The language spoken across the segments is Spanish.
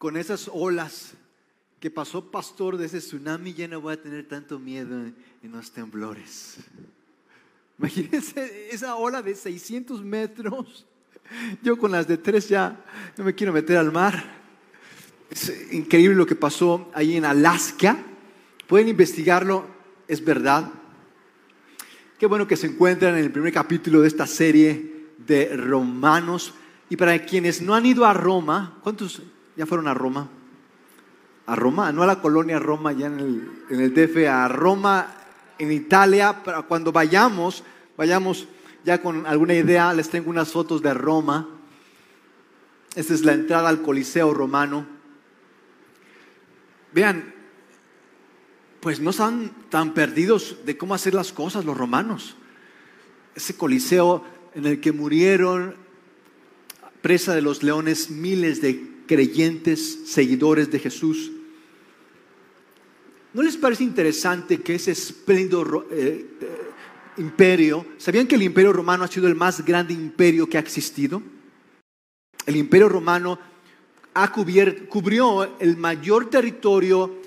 con esas olas que pasó pastor de ese tsunami, ya no voy a tener tanto miedo en, los temblores. Imagínense esa ola de 600 metros. Yo con las de tres ya no me quiero meter al mar. Es increíble lo que pasó ahí en Alaska. Pueden investigarlo, es verdad. Qué bueno que se encuentran en el primer capítulo de esta serie de Romanos. Y para quienes no han ido a Roma, ¿cuántos ya fueron a Roma? A Roma, no a la colonia Roma, ya en el, en el DF, a Roma, en Italia. Para cuando vayamos, vayamos ya con alguna idea, les tengo unas fotos de Roma. Esta es la entrada al Coliseo romano. Vean, pues no están tan perdidos de cómo hacer las cosas los romanos. Ese Coliseo en el que murieron presa de los leones miles de creyentes, seguidores de Jesús. ¿No les parece interesante que ese espléndido eh, eh, imperio, ¿sabían que el imperio romano ha sido el más grande imperio que ha existido? El imperio romano ha cubrió el mayor territorio,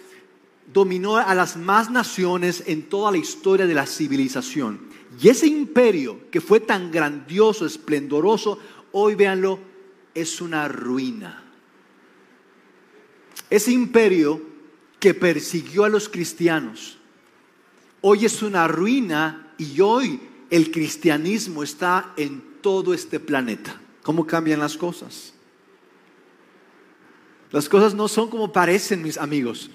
dominó a las más naciones en toda la historia de la civilización. Y ese imperio que fue tan grandioso, esplendoroso, hoy véanlo, es una ruina. Ese imperio que persiguió a los cristianos, hoy es una ruina y hoy el cristianismo está en todo este planeta. ¿Cómo cambian las cosas? Las cosas no son como parecen, mis amigos.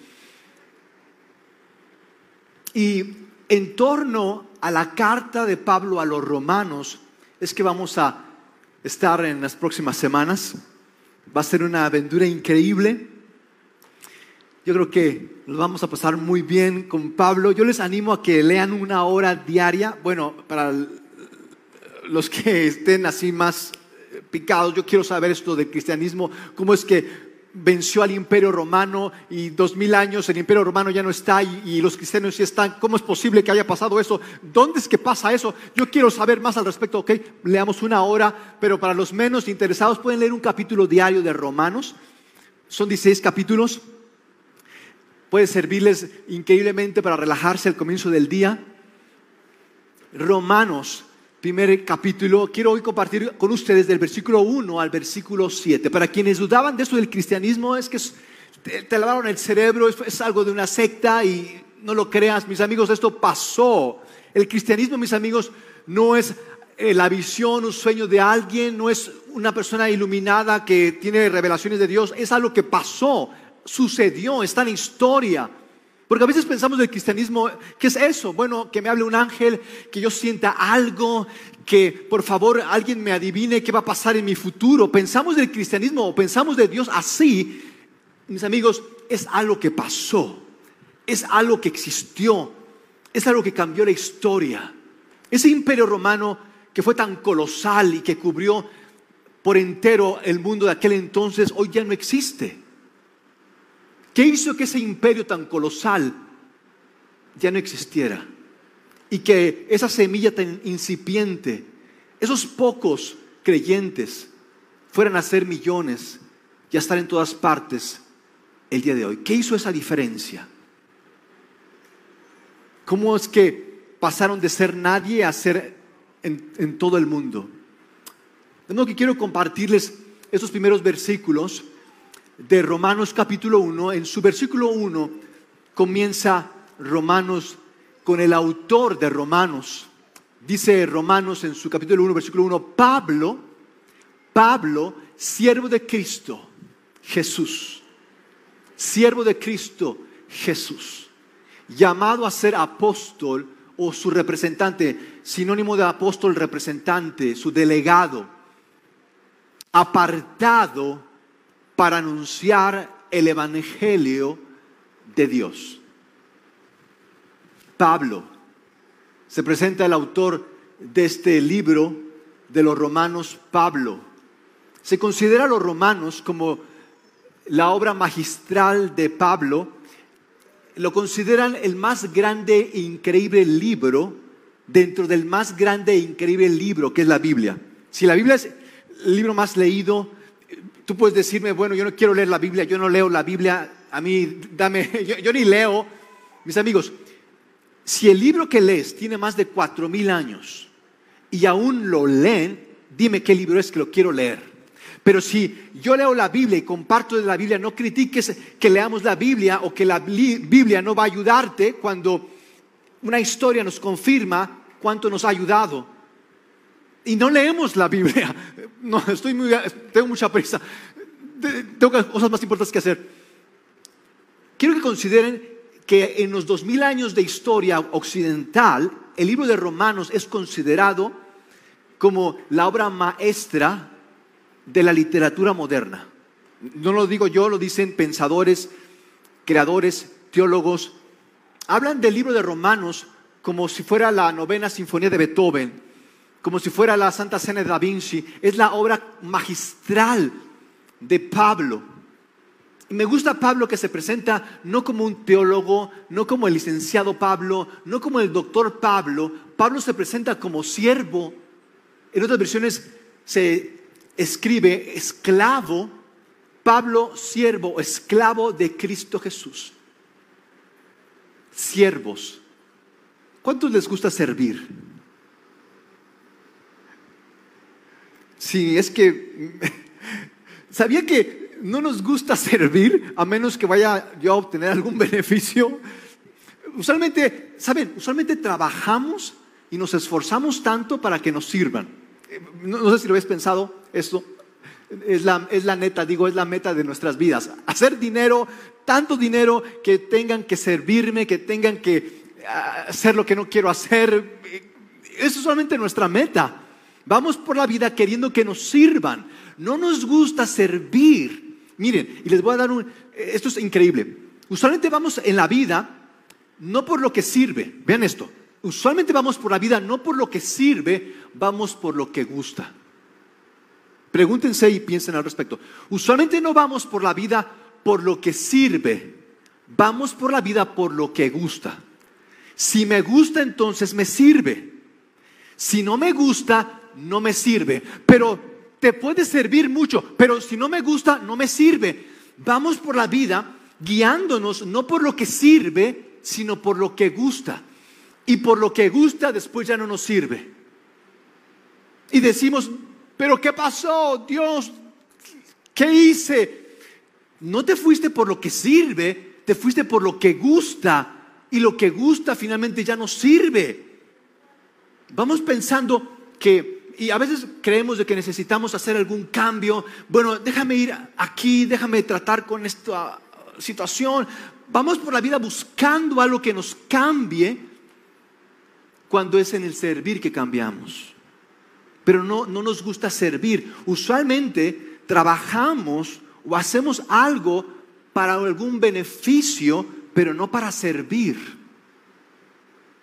Y en torno a la carta de Pablo a los romanos es que vamos a estar en las próximas semanas. Va a ser una aventura increíble. Yo creo que nos vamos a pasar muy bien con Pablo. Yo les animo a que lean una hora diaria. Bueno, para los que estén así más picados, yo quiero saber esto del cristianismo, cómo es que venció al imperio romano y dos mil años el imperio romano ya no está y, los cristianos sí están. ¿Cómo es posible que haya pasado eso? ¿Dónde es que pasa eso? Yo quiero saber más al respecto. Ok, leamos una hora, pero para los menos interesados pueden leer un capítulo diario de Romanos. Son 16 capítulos. Puede servirles increíblemente para relajarse al comienzo del día. Romanos primer capítulo, quiero hoy compartir con ustedes del versículo 1 al versículo 7. Para quienes dudaban de eso del cristianismo, es que te, lavaron el cerebro, es, algo de una secta y no lo creas, mis amigos, esto pasó. El cristianismo, mis amigos, no es eh, la visión, un sueño de alguien, no es una persona iluminada que tiene revelaciones de Dios, es algo que pasó, sucedió, está en historia. Porque a veces pensamos del cristianismo, ¿qué es eso? Bueno, que me hable un ángel, que yo sienta algo, que por favor alguien me adivine qué va a pasar en mi futuro. Pensamos del cristianismo o pensamos de Dios así, mis amigos, es algo que pasó, es algo que existió, es algo que cambió la historia. Ese imperio romano que fue tan colosal y que cubrió por entero el mundo de aquel entonces, hoy ya no existe. ¿Qué hizo que ese imperio tan colosal ya no existiera? Y que esa semilla tan incipiente, esos pocos creyentes, fueran a ser millones y a estar en todas partes el día de hoy. ¿Qué hizo esa diferencia? ¿Cómo es que pasaron de ser nadie a ser en, todo el mundo? De modo que quiero compartirles esos primeros versículos de Romanos capítulo 1, en su versículo 1 comienza Romanos con el autor de Romanos. Dice Romanos en su capítulo 1, versículo 1, Pablo, Pablo, siervo de Cristo, Jesús, siervo de Cristo, Jesús, llamado a ser apóstol o su representante, sinónimo de apóstol representante, su delegado, apartado para anunciar el Evangelio de Dios. Pablo se presenta el autor de este libro de los romanos, Pablo. Se considera a los romanos como la obra magistral de Pablo. Lo consideran el más grande e increíble libro dentro del más grande e increíble libro que es la Biblia. Si la Biblia es el libro más leído, tú puedes decirme, bueno, yo no quiero leer la Biblia, yo no leo la Biblia, a mí dame, yo, ni leo. Mis amigos, si el libro que lees tiene más de cuatro mil años y aún lo leen, dime qué libro es que lo quiero leer. Pero si yo leo la Biblia y comparto de la Biblia, no critiques que leamos la Biblia o que la Biblia no va a ayudarte cuando una historia nos confirma cuánto nos ha ayudado. Y no leemos la Biblia. No, estoy muy, tengo mucha prisa. Tengo cosas más importantes que hacer. Quiero que consideren que en los dos años de historia occidental, el libro de Romanos es considerado como la obra maestra de la literatura moderna. No lo digo yo, lo dicen pensadores, creadores, teólogos. Hablan del libro de Romanos como si fuera la novena sinfonía de Beethoven, como si fuera la Santa Cena de Da Vinci. Es la obra magistral de Pablo. Me gusta Pablo que se presenta no como un teólogo, no como el licenciado Pablo, no como el doctor Pablo. Pablo se presenta como siervo. En otras versiones se escribe esclavo, Pablo siervo, esclavo de Cristo Jesús. Siervos. ¿Cuántos les gusta servir? Sí, es que sabía que no nos gusta servir a menos que vaya yo a obtener algún beneficio. Usualmente, ¿saben? Usualmente trabajamos y nos esforzamos tanto para que nos sirvan. No, sé si lo habéis pensado, esto es la, es la neta, digo, es la meta de nuestras vidas. Hacer dinero, tanto dinero que tengan que servirme, que tengan que ah, hacer lo que no quiero hacer. Eso es solamente nuestra meta. Vamos por la vida queriendo que nos sirvan. No nos gusta servir. Miren, y les voy a dar un... Esto es increíble. Usualmente vamos en la vida no por lo que sirve. Vean esto. Usualmente vamos por la vida no por lo que sirve, vamos por lo que gusta. Pregúntense y piensen al respecto. Usualmente no vamos por la vida por lo que sirve, vamos por la vida por lo que gusta. Si me gusta, entonces me sirve. Si no me gusta, no me sirve. Pero te puede servir mucho, pero si no me gusta, no me sirve. Vamos por la vida guiándonos no por lo que sirve, sino por lo que gusta. Y por lo que gusta, después ya no nos sirve. Y decimos, pero ¿qué pasó? Dios, ¿qué hice? No te fuiste por lo que sirve, te fuiste por lo que gusta. Y lo que gusta finalmente ya no sirve. Vamos pensando que, y a veces creemos de que necesitamos hacer algún cambio. Bueno, déjame ir aquí, déjame tratar con esta situación. Vamos por la vida buscando algo que nos cambie cuando es en el servir que cambiamos pero no, no nos gusta servir. Usualmente trabajamos o hacemos algo para algún beneficio, pero no para servir.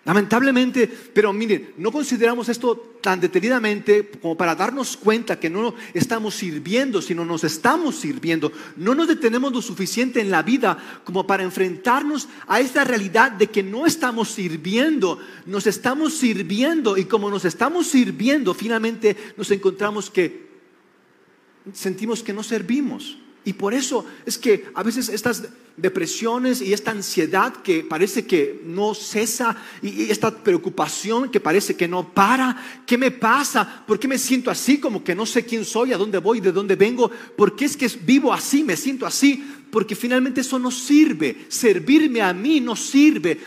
Lamentablemente, pero miren, no consideramos esto tan detenidamente como para darnos cuenta que no estamos sirviendo, sino nos estamos sirviendo. No nos detenemos lo suficiente en la vida como para enfrentarnos a esta realidad de que no estamos sirviendo, nos estamos sirviendo y como nos estamos sirviendo, finalmente nos encontramos que sentimos que no servimos. Y por eso es que a veces estas depresiones y esta ansiedad que parece que no cesa y esta preocupación que parece que no para, ¿qué me pasa? ¿Por qué me siento así como que no sé quién soy, a dónde voy, de dónde vengo? ¿Por qué es que vivo así, me siento así? Porque finalmente eso no sirve, servirme a mí no sirve.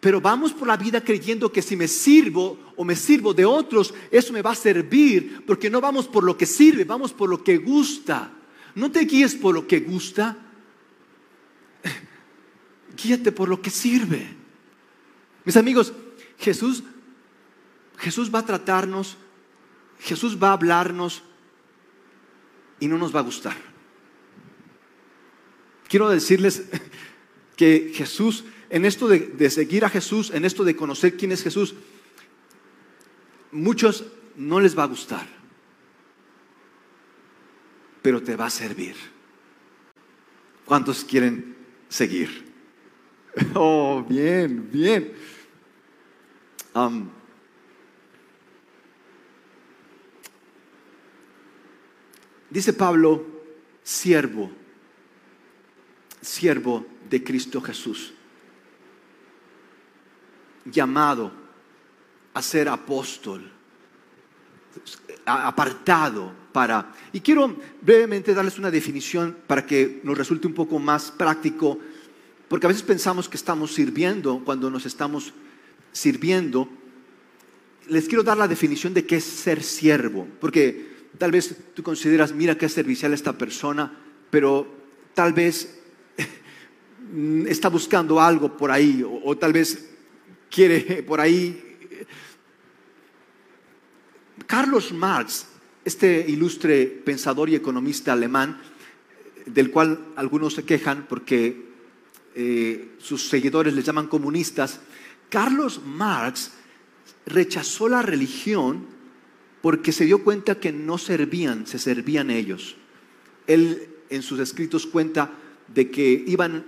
Pero vamos por la vida creyendo que si me sirvo o me sirvo de otros, eso me va a servir, porque no vamos por lo que sirve, vamos por lo que gusta. No te guíes por lo que gusta, guíate por lo que sirve. Mis amigos, Jesús, Jesús va a tratarnos, Jesús va a hablarnos y no nos va a gustar. Quiero decirles que Jesús, en esto de, de seguir a Jesús, en esto de conocer quién es Jesús, muchos no les va a gustar pero te va a servir. ¿Cuántos quieren seguir? Oh, bien, bien. dice Pablo siervo, siervo de Cristo Jesús, llamado a ser apóstol, apartado para... Y quiero brevemente darles una definición para que nos resulte un poco más práctico, porque a veces pensamos que estamos sirviendo cuando nos estamos sirviendo. Les quiero dar la definición de qué es ser siervo, porque tal vez tú consideras, mira qué servicial esta persona, pero tal vez está buscando algo por ahí, o, o tal vez quiere por ahí Carlos Marx, este ilustre pensador y economista alemán, del cual algunos se quejan porque eh, sus seguidores le llaman comunistas, Carlos Marx rechazó la religión porque se dio cuenta que no servían, se servían ellos. Él en sus escritos cuenta de que iban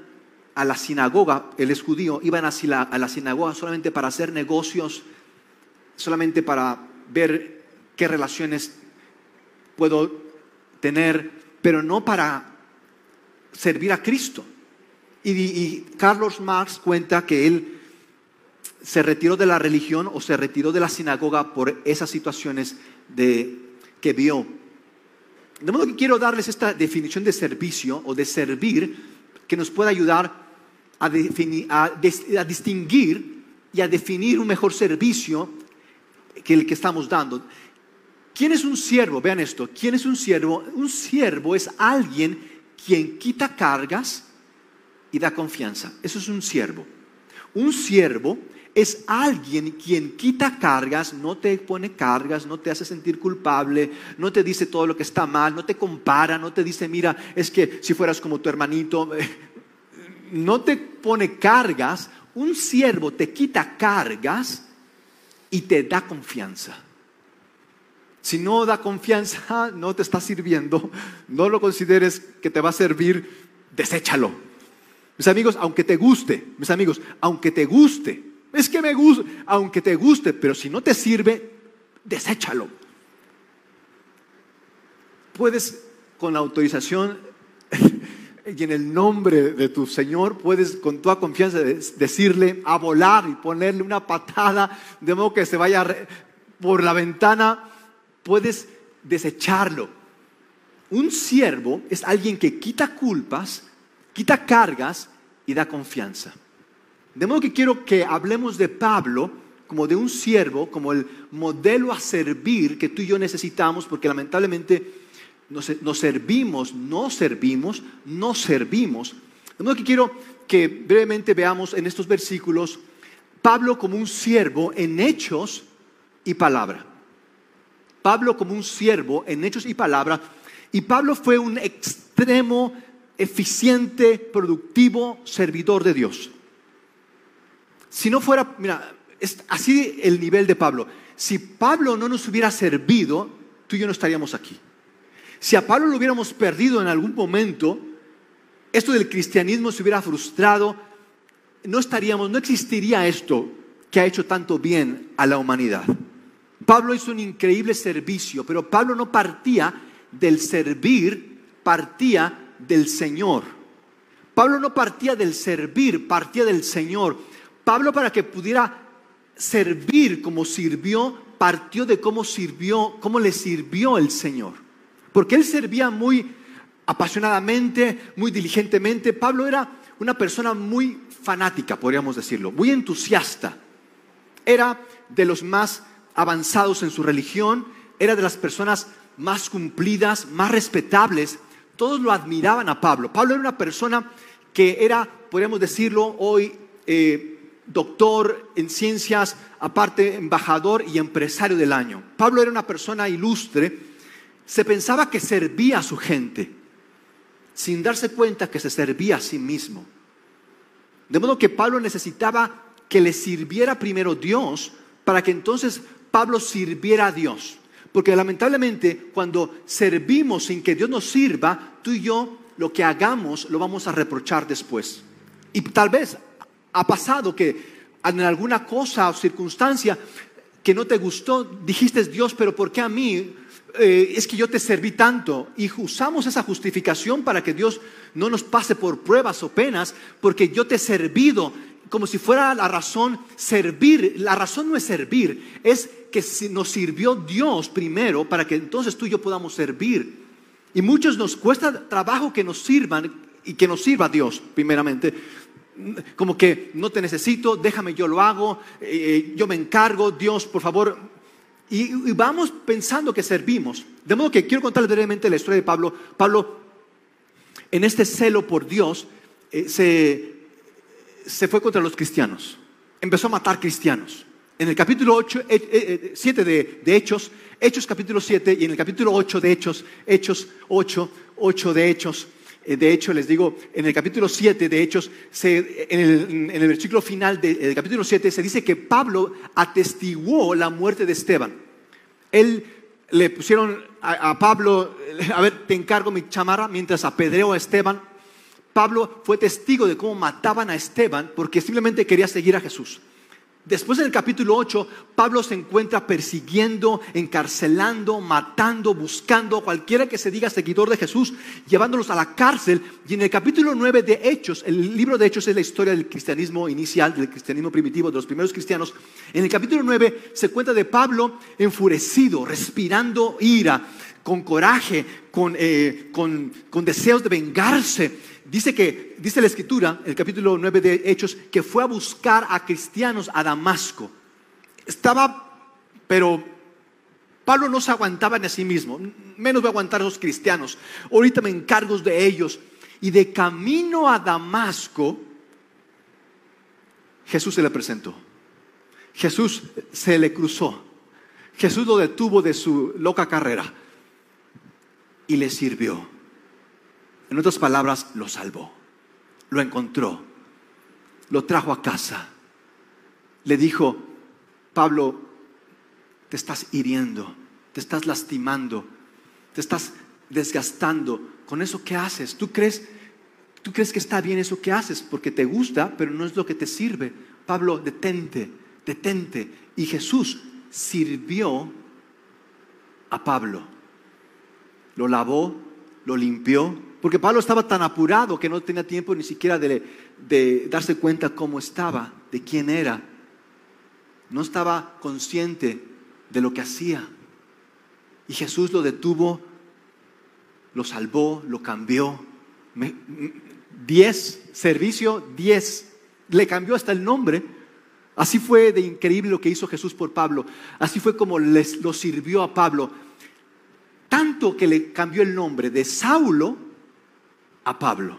a la sinagoga, él es judío, iban a la sinagoga solamente para hacer negocios, solamente para ver qué relaciones puedo tener, pero no para servir a Cristo. Y, Carlos Marx cuenta que él se retiró de la religión o se retiró de la sinagoga por esas situaciones de, que vio. De modo que quiero darles esta definición de servicio o de servir que nos puede ayudar a, a distinguir y a definir un mejor servicio que el que estamos dando. ¿Quién es un siervo? Vean esto. ¿Quién es un siervo? Un siervo es alguien quien quita cargas y da confianza. Eso es un siervo. Un siervo es alguien quien quita cargas, no te pone cargas, no te hace sentir culpable, no te dice todo lo que está mal, no te compara, no te dice, mira, es que si fueras como tu hermanito, no te pone cargas. Un siervo te quita cargas y te da confianza. Si no da confianza, no te está sirviendo, no lo consideres que te va a servir, deséchalo. Mis amigos, aunque te guste, mis amigos, aunque te guste, es que me gusta, aunque te guste, pero si no te sirve, deséchalo. Puedes, con la autorización y en el nombre de tu Señor, puedes con toda confianza decirle a volar y ponerle una patada de modo que se vaya por la ventana puedes desecharlo. Un siervo es alguien que quita culpas, quita cargas y da confianza. De modo que quiero que hablemos de Pablo como de un siervo, como el modelo a servir que tú y yo necesitamos, porque lamentablemente nos, servimos, no servimos, no servimos. De modo que quiero que brevemente veamos en estos versículos Pablo como un siervo en hechos y palabra. Pablo como un siervo en hechos y palabra. Y Pablo fue un extremo, eficiente, productivo servidor de Dios. Si no fuera, mira, es así el nivel de Pablo. Si Pablo no nos hubiera servido, tú y yo no estaríamos aquí. Si a Pablo lo hubiéramos perdido en algún momento, esto del cristianismo se hubiera frustrado, no estaríamos, no existiría esto que ha hecho tanto bien a la humanidad. Pablo hizo un increíble servicio, pero Pablo no partía del servir, partía del Señor. Pablo no partía del servir, partía del Señor. Pablo para que pudiera servir como sirvió, partió de cómo sirvió, cómo le sirvió el Señor. Porque él servía muy apasionadamente, muy diligentemente. Pablo era una persona muy fanática, podríamos decirlo, muy entusiasta. Era de los más avanzados en su religión, era de las personas más cumplidas, más respetables. Todos lo admiraban a Pablo. Pablo era una persona que era, podríamos decirlo hoy, eh, doctor en ciencias, aparte embajador y empresario del año. Pablo era una persona ilustre. Se pensaba que servía a su gente, sin darse cuenta que se servía a sí mismo. De modo que Pablo necesitaba que le sirviera primero Dios para que entonces Pablo sirviera a Dios. Porque lamentablemente cuando servimos sin que Dios nos sirva, tú y yo lo que hagamos lo vamos a reprochar después. Y tal vez ha pasado que en alguna cosa o circunstancia que no te gustó, dijiste Dios, pero ¿por qué a mí? eh, es que yo te serví tanto y usamos esa justificación para que Dios no nos pase por pruebas o penas, porque yo te he servido como si fuera la razón servir. La razón no es servir, es que nos sirvió Dios primero para que entonces tú y yo podamos servir. Y muchos nos cuesta trabajo que nos sirvan y que nos sirva Dios primeramente. Como que no te necesito, déjame, yo lo hago, eh, yo me encargo, Dios, por favor, y, vamos pensando que servimos. De modo que quiero contarles brevemente la historia de Pablo. Pablo, en este celo por Dios, eh, se, se, fue contra los cristianos. Empezó a matar cristianos. En el capítulo 8, 7 eh, eh, de, Hechos, Hechos capítulo 7, y en el capítulo 8 de Hechos, Hechos 8, 8 de Hechos, de hecho, les digo, en el capítulo 7 de Hechos, en, el, versículo final del capítulo 7, se dice que Pablo atestiguó la muerte de Esteban. Él le pusieron a, Pablo, a ver, te encargo mi chamarra mientras apedreó a Esteban. Pablo fue testigo de cómo mataban a Esteban porque simplemente quería seguir a Jesús. Después en el capítulo 8, Pablo se encuentra persiguiendo, encarcelando, matando, buscando a cualquiera que se diga seguidor de Jesús, llevándolos a la cárcel. Y en el capítulo 9 de Hechos, el libro de Hechos es la historia del cristianismo inicial, del cristianismo primitivo, de los primeros cristianos. En el capítulo 9 se cuenta de Pablo enfurecido, respirando ira, con coraje, con, eh, con, con deseos de vengarse dice que, dice la escritura, el capítulo 9 de Hechos, que fue a buscar a cristianos a Damasco. Estaba, pero Pablo no se aguantaba en sí mismo, menos voy a aguantar a los cristianos. Ahorita me encargo de ellos. Y de camino a Damasco, Jesús se le presentó. Jesús se le cruzó. Jesús lo detuvo de su loca carrera y le sirvió. En otras palabras, lo salvó, lo encontró, lo trajo a casa. Le dijo, Pablo, te estás hiriendo, te estás lastimando, te estás desgastando con eso que haces. ¿Tú crees, tú crees que está bien eso que haces porque te gusta, pero no es lo que te sirve. Pablo, detente, detente. Y Jesús sirvió a Pablo. Lo lavó, lo limpió, porque Pablo estaba tan apurado que no tenía tiempo ni siquiera de, darse cuenta cómo estaba, de quién era. No estaba consciente de lo que hacía. Y Jesús lo detuvo, lo salvó, lo cambió. diez, servicio, diez. Le cambió hasta el nombre. Así fue de increíble lo que hizo Jesús por Pablo. Así fue como les, lo sirvió a Pablo. Tanto que le cambió el nombre de Saulo a Pablo.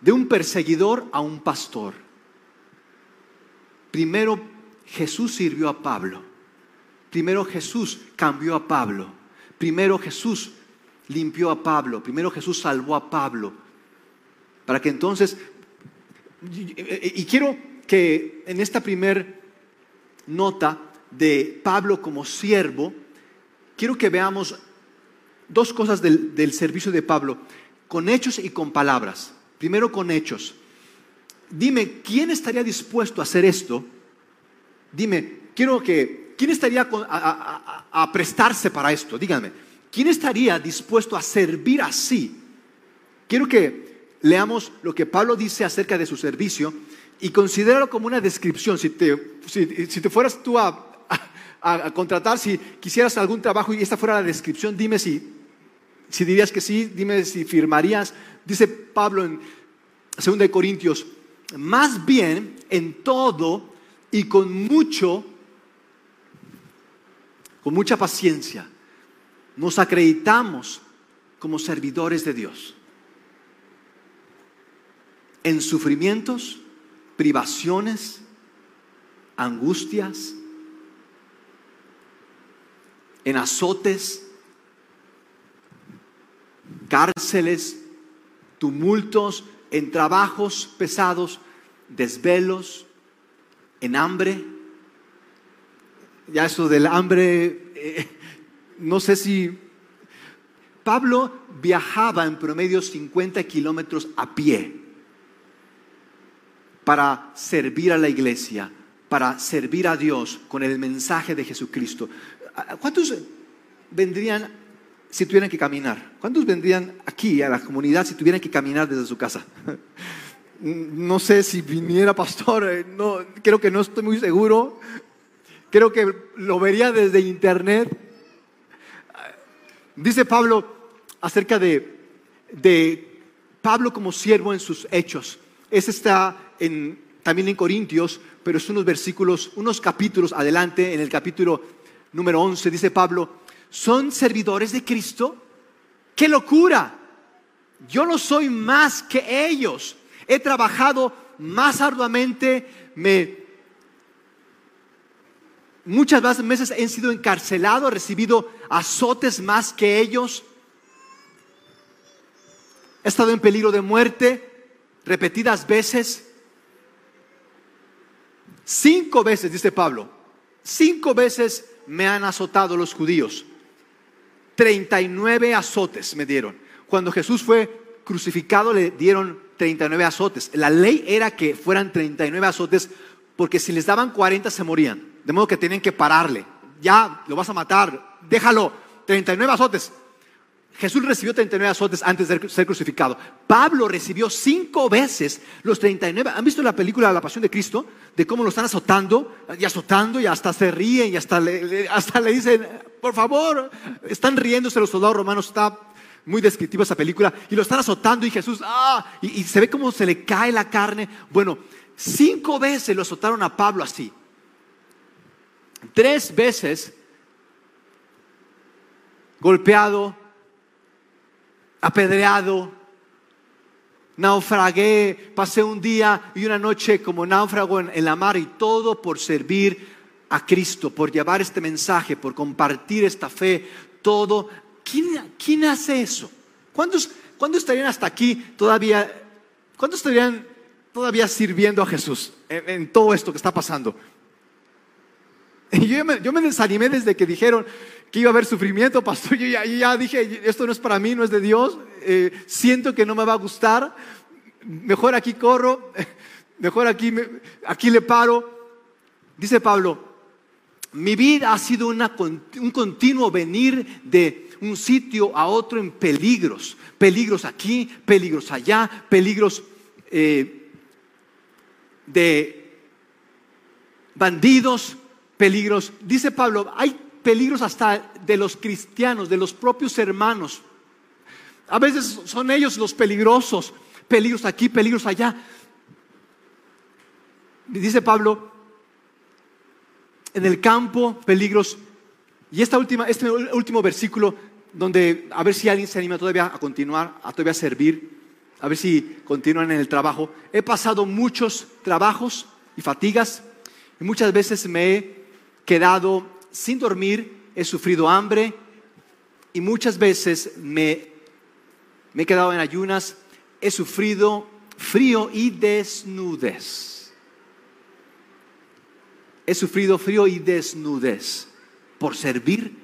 De un perseguidor a un pastor. Primero Jesús sirvió a Pablo. Primero Jesús cambió a Pablo. Primero Jesús limpió a Pablo. Primero Jesús salvó a Pablo. Para que entonces, y quiero que en esta primer nota de Pablo como siervo, quiero que veamos dos cosas del, servicio de Pablo, con hechos y con palabras. Primero con hechos. Dime, ¿quién estaría dispuesto a hacer esto? Dime, quiero que, ¿quién estaría a, prestarse para esto? Díganme, ¿quién estaría dispuesto a servir así? Quiero que leamos lo que Pablo dice acerca de su servicio y considéralo como una descripción. Si te, si te fueras tú a, a, contratar, si quisieras algún trabajo y esta fuera la descripción, dime si si dirías que sí, dime si firmarías. Dice Pablo en 2 Corintios, más bien en todo y con mucho, con mucha paciencia, nos acreditamos como servidores de Dios. En sufrimientos, privaciones, angustias, en azotes, cárceles, tumultos, en trabajos pesados, desvelos, en hambre. Ya eso del hambre, eh, no sé si... Pablo viajaba en promedio 50 kilómetros a pie para servir a la iglesia, para servir a Dios con el mensaje de Jesucristo. ¿Cuántos vendrían si tuvieran que caminar? ¿Cuántos vendrían aquí a la comunidad si tuvieran que caminar desde su casa? No sé si viniera pastor, eh, no, creo que no estoy muy seguro. Creo que lo vería desde internet. Dice Pablo acerca de, de Pablo como siervo en sus hechos. Ese está también en Corintios, pero es unos versículos, unos capítulos adelante, en el capítulo número 11, dice Pablo, ¿son servidores de Cristo? ¡Qué locura! Yo no soy más que ellos. He trabajado más arduamente, me, muchas veces he sido encarcelado, he recibido azotes más que ellos. He estado en peligro de muerte repetidas veces. Cinco veces, dice Pablo, cinco veces me han azotado los judíos. 39 azotes me dieron. Cuando Jesús fue crucificado le dieron 39 azotes. La ley era que fueran 39 azotes porque si les daban 40 se morían. De modo que tenían que pararle. Ya lo vas a matar, déjalo. 39 azotes. Jesús recibió 39 azotes antes de ser crucificado. Pablo recibió cinco veces los 39. ¿Han visto la película La Pasión de Cristo? De cómo lo están azotando y azotando y hasta se ríen y hasta le, hasta le dicen, por favor, están riéndose los soldados romanos. Está muy descriptiva esa película. Y lo están azotando y Jesús, ah, y, y se ve cómo se le cae la carne. Bueno, cinco veces lo azotaron a Pablo así. Tres veces golpeado apedreado, naufragué, pasé un día y una noche como náufrago en, la mar y todo por servir a Cristo, por llevar este mensaje, por compartir esta fe, todo. ¿Quién, hace eso? ¿Cuántos, estarían hasta aquí todavía? ¿Cuántos estarían todavía sirviendo a Jesús en todo esto que está pasando? yo yo me, desanimé desde que dijeron que iba a haber sufrimiento, pastor. Yo ya, dije, esto no es para mí, no es de Dios. Eh, siento que no me va a gustar. Mejor aquí corro, mejor aquí, aquí le paro. Dice Pablo, mi vida ha sido un continuo venir de un sitio a otro en peligros. Peligros aquí, peligros allá, peligros eh, de bandidos, peligros. Dice Pablo, hay peligros hasta de los cristianos, de los propios hermanos. A veces son ellos los peligrosos, peligros aquí, peligros allá. Dice Pablo, en el campo, peligros. Y esta última, este último versículo, donde a ver si alguien se anima todavía a continuar, a todavía servir, a ver si continúan en el trabajo. He pasado muchos trabajos y fatigas y muchas veces me he quedado sin dormir, he sufrido hambre y muchas veces me, he quedado en ayunas, he sufrido frío y desnudez. He sufrido frío y desnudez. Por servir,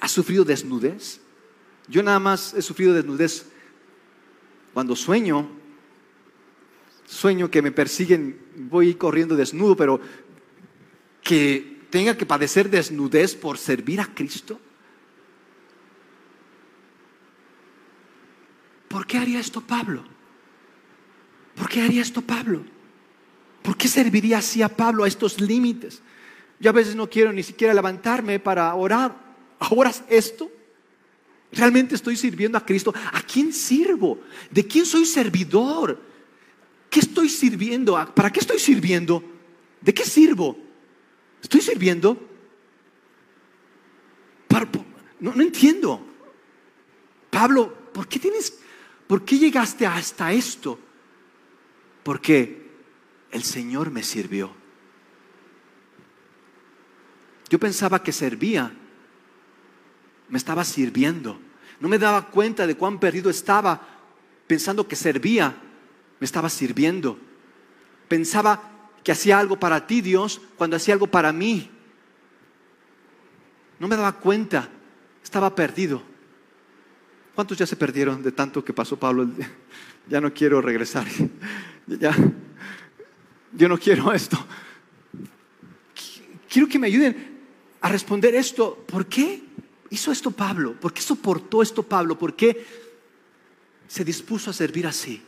¿has sufrido desnudez? Yo nada más he sufrido desnudez cuando sueño. Sueño que me persiguen, voy corriendo desnudo, pero que tenga que padecer desnudez por servir a Cristo? ¿Por qué haría esto Pablo? ¿Por qué haría esto Pablo? ¿Por qué serviría así a Pablo a estos límites? Yo a veces no quiero ni siquiera levantarme para orar. ¿Ahora esto? ¿Realmente estoy sirviendo a Cristo? ¿A quién sirvo? ¿De quién soy servidor? ¿Qué estoy sirviendo? ¿Para qué estoy sirviendo? ¿De qué sirvo? ¿Estoy sirviendo? No, entiendo. Pablo, ¿por qué tienes, por qué llegaste hasta esto? Porque el Señor me sirvió. Yo pensaba que servía, me estaba sirviendo. No me daba cuenta de cuán perdido estaba pensando que servía, me estaba sirviendo. Pensaba que hacía algo para ti, Dios, cuando hacía algo para mí. No me daba cuenta, estaba perdido. ¿Cuántos ya se perdieron de tanto que pasó Pablo? Ya no quiero regresar. Ya, yo no quiero esto. Quiero que me ayuden a responder esto. ¿Por qué? hizo esto Pablo? ¿Por qué soportó esto Pablo? ¿Por qué se dispuso a servir así?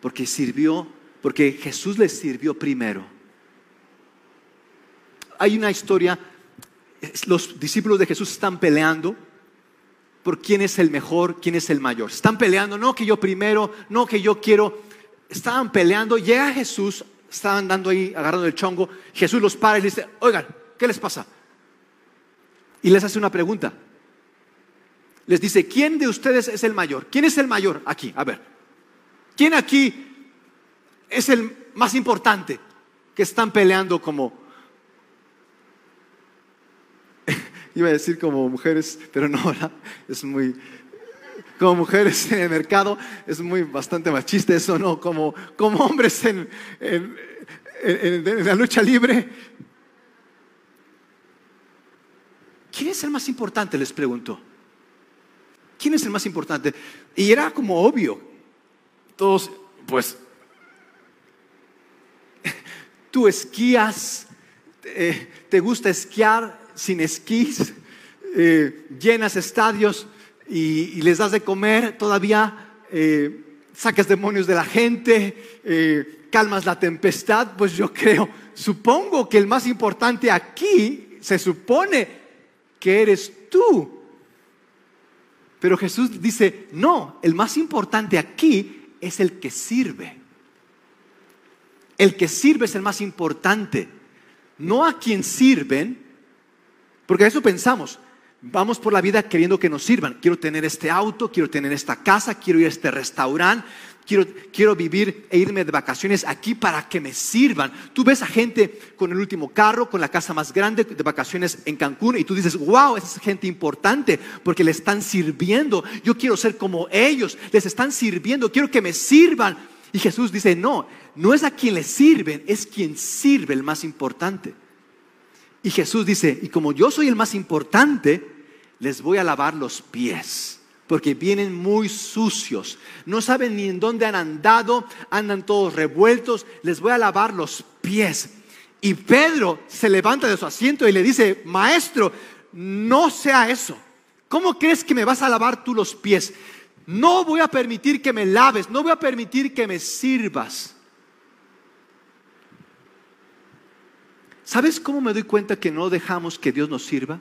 Porque sirvió, porque Jesús le sirvió primero. Hay una historia, los discípulos de Jesús están peleando por quién es el mejor, quién es el mayor. Están peleando, no que yo primero, no que yo quiero. Estaban peleando, llega Jesús, estaban dando ahí, agarrando el chongo. Jesús los para y les dice, oigan, ¿qué les pasa? Y les hace una pregunta. Les dice, ¿quién de ustedes es el mayor? ¿Quién es el mayor aquí? A ver, ¿quién aquí es el más importante que están peleando como Iba a decir como mujeres, pero no, es muy... Como mujeres en el mercado es muy bastante machista eso, ¿no? Como, como hombres en, en la lucha libre. ¿Quién es el más importante? Les preguntó. ¿Quién es el más importante? Y era como obvio. Todos, pues, tú esquías, te gusta esquiar, sin esquís, eh, llenas estadios y, les das de comer, todavía eh, sacas demonios de la gente, eh, calmas la tempestad, pues yo creo, supongo que el más importante aquí se supone que eres tú. Pero Jesús dice, no, el más importante aquí es el que sirve. El que sirve es el más importante. No a quien sirven, porque a eso pensamos. Vamos por la vida queriendo que nos sirvan. Quiero tener este auto, quiero tener esta casa, quiero ir a este restaurante, quiero, quiero vivir e irme de vacaciones aquí para que me sirvan. Tú ves a gente con el último carro, con la casa más grande de vacaciones en Cancún y tú dices, wow, esa es gente importante porque le están sirviendo. Yo quiero ser como ellos, les están sirviendo, quiero que me sirvan. Y Jesús dice, no, no es a quien le sirven, es quien sirve el más importante. Y Jesús dice, y como yo soy el más importante, les voy a lavar los pies, porque vienen muy sucios, no saben ni en dónde han andado, andan todos revueltos, les voy a lavar los pies. Y Pedro se levanta de su asiento y le dice, maestro, no sea eso. ¿Cómo crees que me vas a lavar tú los pies? No voy a permitir que me laves, no voy a permitir que me sirvas. ¿Sabes cómo me doy cuenta que no dejamos que Dios nos sirva?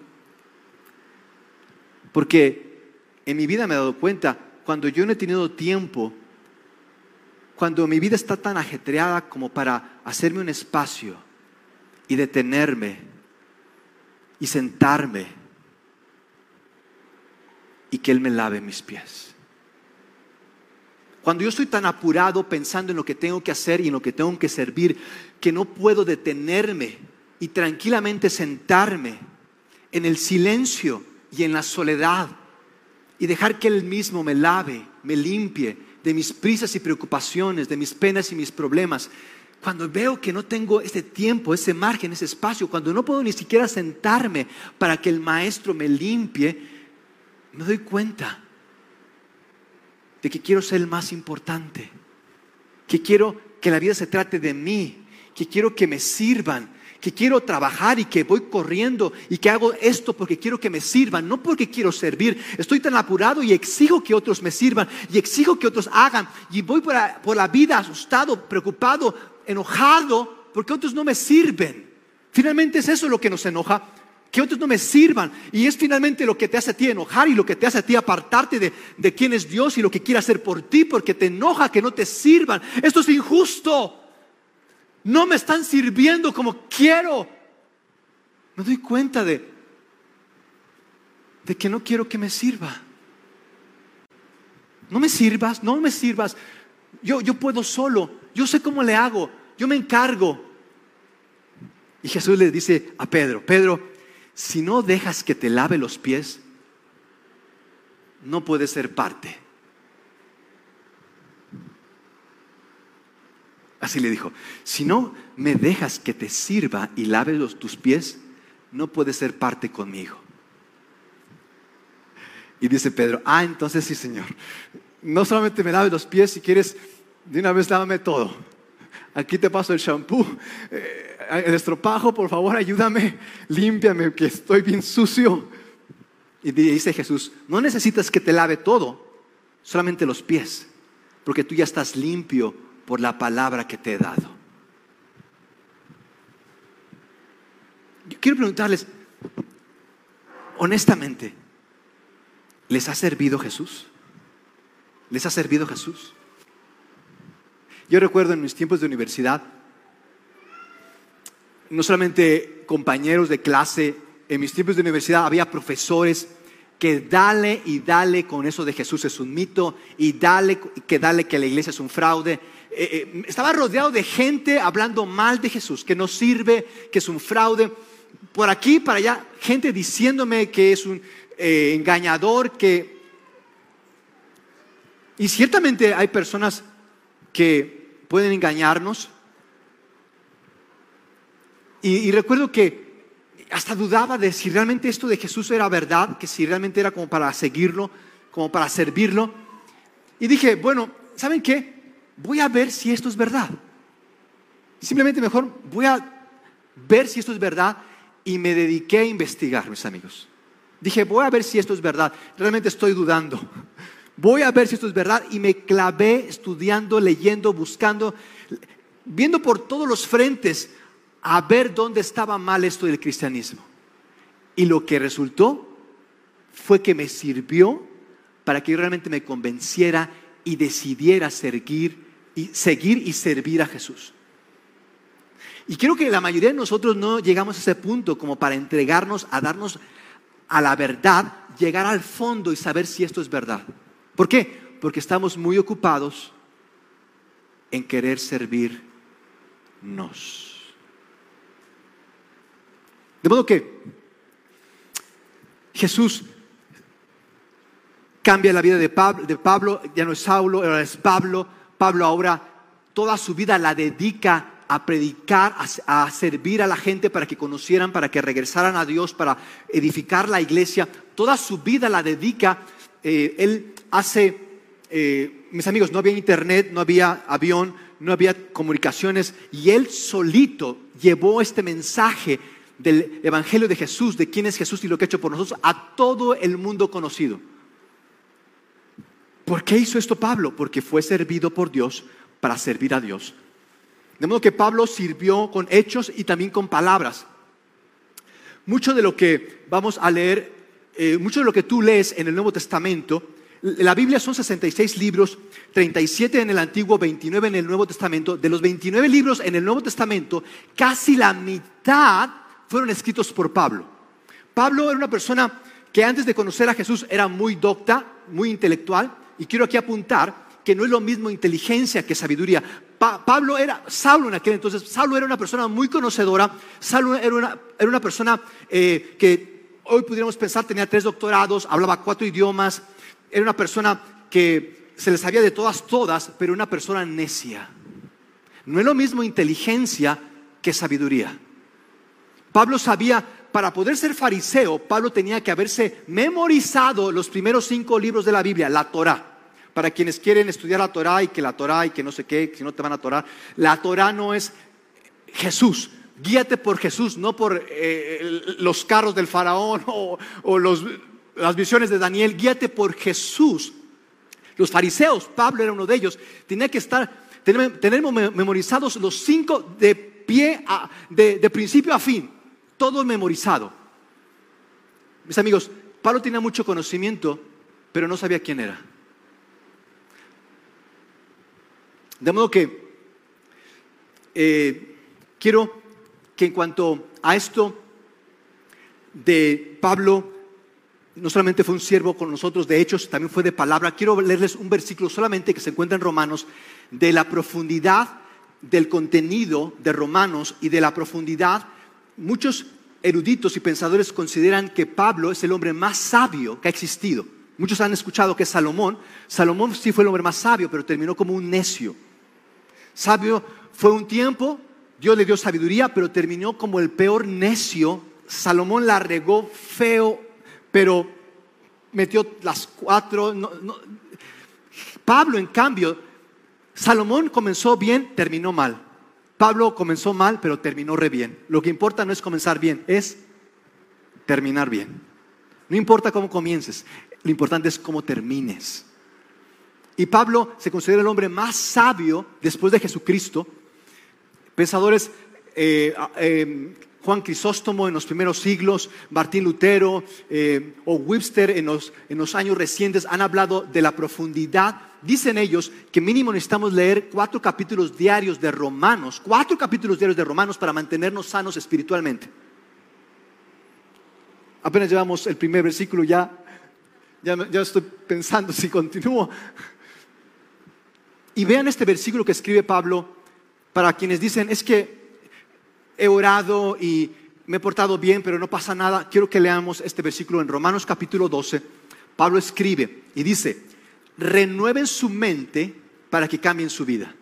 Porque en mi vida me he dado cuenta, cuando yo no he tenido tiempo, cuando mi vida está tan ajetreada como para hacerme un espacio y detenerme y sentarme y que Él me lave mis pies. Cuando yo estoy tan apurado pensando en lo que tengo que hacer y en lo que tengo que servir, que no puedo detenerme y tranquilamente sentarme en el silencio y en la soledad y dejar que Él mismo me lave, me limpie de mis prisas y preocupaciones, de mis penas y mis problemas. Cuando veo que no tengo ese tiempo, ese margen, ese espacio, cuando no puedo ni siquiera sentarme para que el maestro me limpie, me doy cuenta que quiero ser el más importante, que quiero que la vida se trate de mí, que quiero que me sirvan, que quiero trabajar y que voy corriendo y que hago esto porque quiero que me sirvan, no porque quiero servir. Estoy tan apurado y exijo que otros me sirvan y exijo que otros hagan y voy por la, por la vida asustado, preocupado, enojado porque otros no me sirven. Finalmente es eso lo que nos enoja, que otros no me sirvan. Y es finalmente lo que te hace a ti enojar y lo que te hace a ti apartarte de, de quién es Dios y lo que quiere hacer por ti, porque te enoja que no te sirvan. Esto es injusto no me están sirviendo como quiero. Me doy cuenta de, de que no quiero que me sirva. No me sirvas, no me sirvas. Yo, yo puedo solo, yo sé cómo le hago, yo me encargo. Y Jesús le dice a Pedro, Pedro, si no dejas que te lave los pies, no puedes ser parte. Así le dijo, si no me dejas que te sirva y lave los, tus pies, no puedes ser parte conmigo. Y dice Pedro, ah, entonces sí, Señor. No solamente me lave los pies, si quieres, de una vez lávame todo. Aquí te paso el shampoo, eh, estropajo, por favor, ayúdame, límpiame, que estoy bien sucio. Y dice Jesús, no necesitas que te lave todo, solamente los pies, porque tú ya estás limpio por la palabra que te he dado. Yo quiero preguntarles, honestamente, ¿les ha servido Jesús? ¿Les ha servido Jesús? Yo recuerdo en mis tiempos de universidad, no solamente compañeros de clase, en mis tiempos de universidad había profesores que dale y dale con eso de Jesús es un mito y dale que dale que la iglesia es un fraude. Eh, eh, estaba rodeado de gente hablando mal de Jesús, que no sirve, que es un fraude. Por aquí, para allá, gente diciéndome que es un eh, engañador, que... Y ciertamente hay personas que pueden engañarnos. Y recuerdo que hasta dudaba de si realmente esto de Jesús era verdad, que si realmente era como para seguirlo, como para servirlo. Y dije, bueno, ¿saben qué? Voy a ver si esto es verdad. Simplemente mejor voy a ver si esto es verdad y me dediqué a investigar, mis amigos. Dije, voy a ver si esto es verdad. Realmente estoy dudando. Voy a ver si esto es verdad y me clavé estudiando, leyendo, buscando, viendo por todos los frentes a ver dónde estaba mal esto del cristianismo. Y lo que resultó fue que me sirvió para que yo realmente me convenciera y decidiera seguir y, seguir y servir a Jesús. Y creo que la mayoría de nosotros no llegamos a ese punto como para entregarnos a darnos a la verdad, llegar al fondo y saber si esto es verdad. ¿Por qué? Porque estamos muy ocupados en querer servirnos. De modo que Jesús cambia la vida de Pablo, ya no es Saulo, ahora es Pablo. Pablo ahora toda su vida la dedica a predicar, a, servir a la gente para que conocieran, para que regresaran a Dios, para edificar la iglesia. Toda su vida la dedica. Eh, él hace, eh, mis amigos, no había internet, no había avión, no había comunicaciones, y él solito llevó este mensaje del Evangelio de Jesús, de quién es Jesús y lo que ha hecho por nosotros, a todo el mundo conocido. ¿Por qué hizo esto Pablo? Porque fue servido por Dios para servir a Dios. De modo que Pablo sirvió con hechos y también con palabras. Mucho de lo que vamos a leer, eh, mucho de lo que tú lees en el Nuevo Testamento, la Biblia son 66 libros, 37 en el Antiguo, 29 en el Nuevo Testamento. De los 29 libros en el Nuevo Testamento, casi la mitad fueron escritos por Pablo. Pablo era una persona que antes de conocer a Jesús era muy docta, muy intelectual, y quiero aquí apuntar que no es lo mismo inteligencia que sabiduría. Pablo era, Saulo en aquel entonces, Saulo era una persona muy conocedora, Saulo era una, era una persona eh, que hoy pudiéramos pensar tenía tres doctorados, hablaba cuatro idiomas, era una persona que se le sabía de todas, todas, pero una persona necia. No es lo mismo inteligencia que sabiduría. Pablo sabía, para poder ser fariseo, Pablo tenía que haberse memorizado los primeros cinco libros de la Biblia, la Torah. Para quienes quieren estudiar la Torah y que la Torah y que no sé qué, si no te van a Torah, la Torah no es Jesús. Guíate por Jesús, no por eh, los carros del faraón o, las visiones de Daniel. Guíate por Jesús. Los fariseos, Pablo era uno de ellos, tenía que estar, tener, memorizados los cinco de pie, de principio a fin todo memorizado. Mis amigos, Pablo tenía mucho conocimiento, pero no sabía quién era. De modo que eh, quiero que en cuanto a esto de Pablo, no solamente fue un siervo con nosotros, de hechos, también fue de palabra. Quiero leerles un versículo solamente que se encuentra en Romanos, de la profundidad del contenido de Romanos y de la profundidad muchos eruditos y pensadores consideran que Pablo es el hombre más sabio que ha existido. Muchos han escuchado que Salomón. Salomón sí fue el hombre más sabio, pero terminó como un necio. Sabio fue un tiempo, Dios le dio sabiduría, pero terminó como el peor necio. Salomón la regó feo, pero metió las cuatro. Pablo, en cambio, Salomón comenzó bien, terminó mal. Pablo comenzó mal, pero terminó re bien. Lo que importa no es comenzar bien, es terminar bien. No importa cómo comiences, lo importante es cómo termines. Y Pablo se considera el hombre más sabio después de Jesucristo. Pensadores, eh, eh, Juan Crisóstomo en los primeros siglos, Martín Lutero eh, o Webster en los, en los años recientes han hablado de la profundidad. Dicen ellos que mínimo necesitamos leer cuatro capítulos diarios de Romanos, cuatro capítulos diarios de Romanos para mantenernos sanos espiritualmente. Apenas llevamos el primer versículo, ya, ya, ya estoy pensando si continúo. Y vean este versículo que escribe Pablo para quienes dicen, es que he orado y me he portado bien, pero no pasa nada. Quiero que leamos este versículo en Romanos capítulo 12. Pablo escribe y dice, renueven su mente para que cambien su vida.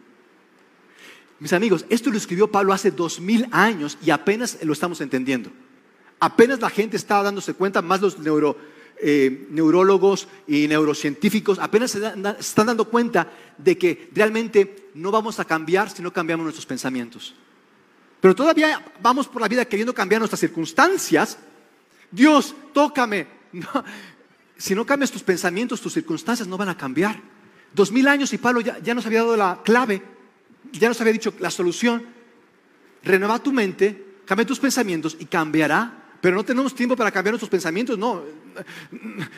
Mis amigos, esto lo escribió Pablo hace dos mil años y apenas lo estamos entendiendo. Apenas la gente está dándose cuenta, más los neuro, eh, neurólogos y neurocientíficos apenas se, están dando cuenta de que realmente no vamos a cambiar si no cambiamos nuestros pensamientos. Pero todavía vamos por la vida queriendo cambiar nuestras circunstancias. Dios, tócame. si no cambias tus pensamientos, tus circunstancias no van a cambiar. Dos mil años y Pablo ya, ya nos había dado la clave, ya nos había dicho la solución. Renueva tu mente, cambia tus pensamientos y cambiará pero no tenemos tiempo para cambiar nuestros pensamientos, no.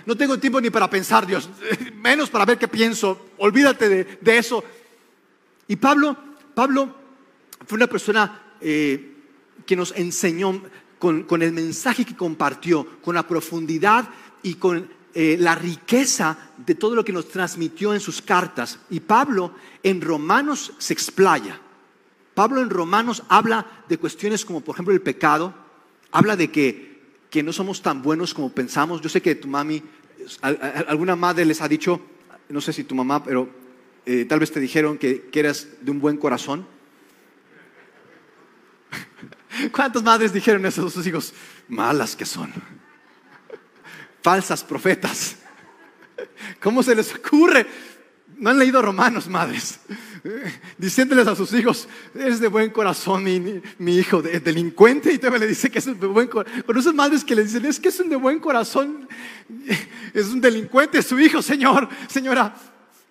No tengo tiempo ni para pensar, Dios, menos para ver qué pienso. Olvídate de, eso. Y Pablo, Pablo fue una persona eh, que nos enseñó con, el mensaje que compartió, con la profundidad y con eh, la riqueza de todo lo que nos transmitió en sus cartas. Y Pablo en Romanos se explaya. Pablo en Romanos habla de cuestiones como por ejemplo el pecado, habla de que, no somos tan buenos como pensamos. Yo sé que tu mami, alguna madre les ha dicho, no sé si tu mamá, pero eh, tal vez te dijeron que, que eras de un buen corazón. ¿Cuántas madres dijeron eso a sus hijos? Malas que son. Falsas profetas. ¿Cómo se les ocurre? No han leído Romanos, madres. Diciéndoles a sus hijos, es de buen corazón mi, hijo, de, delincuente, y todavía le dice que es de buen corazón. esas madres que le dicen, es que es un de buen corazón, es un delincuente, su hijo, Señor, señora.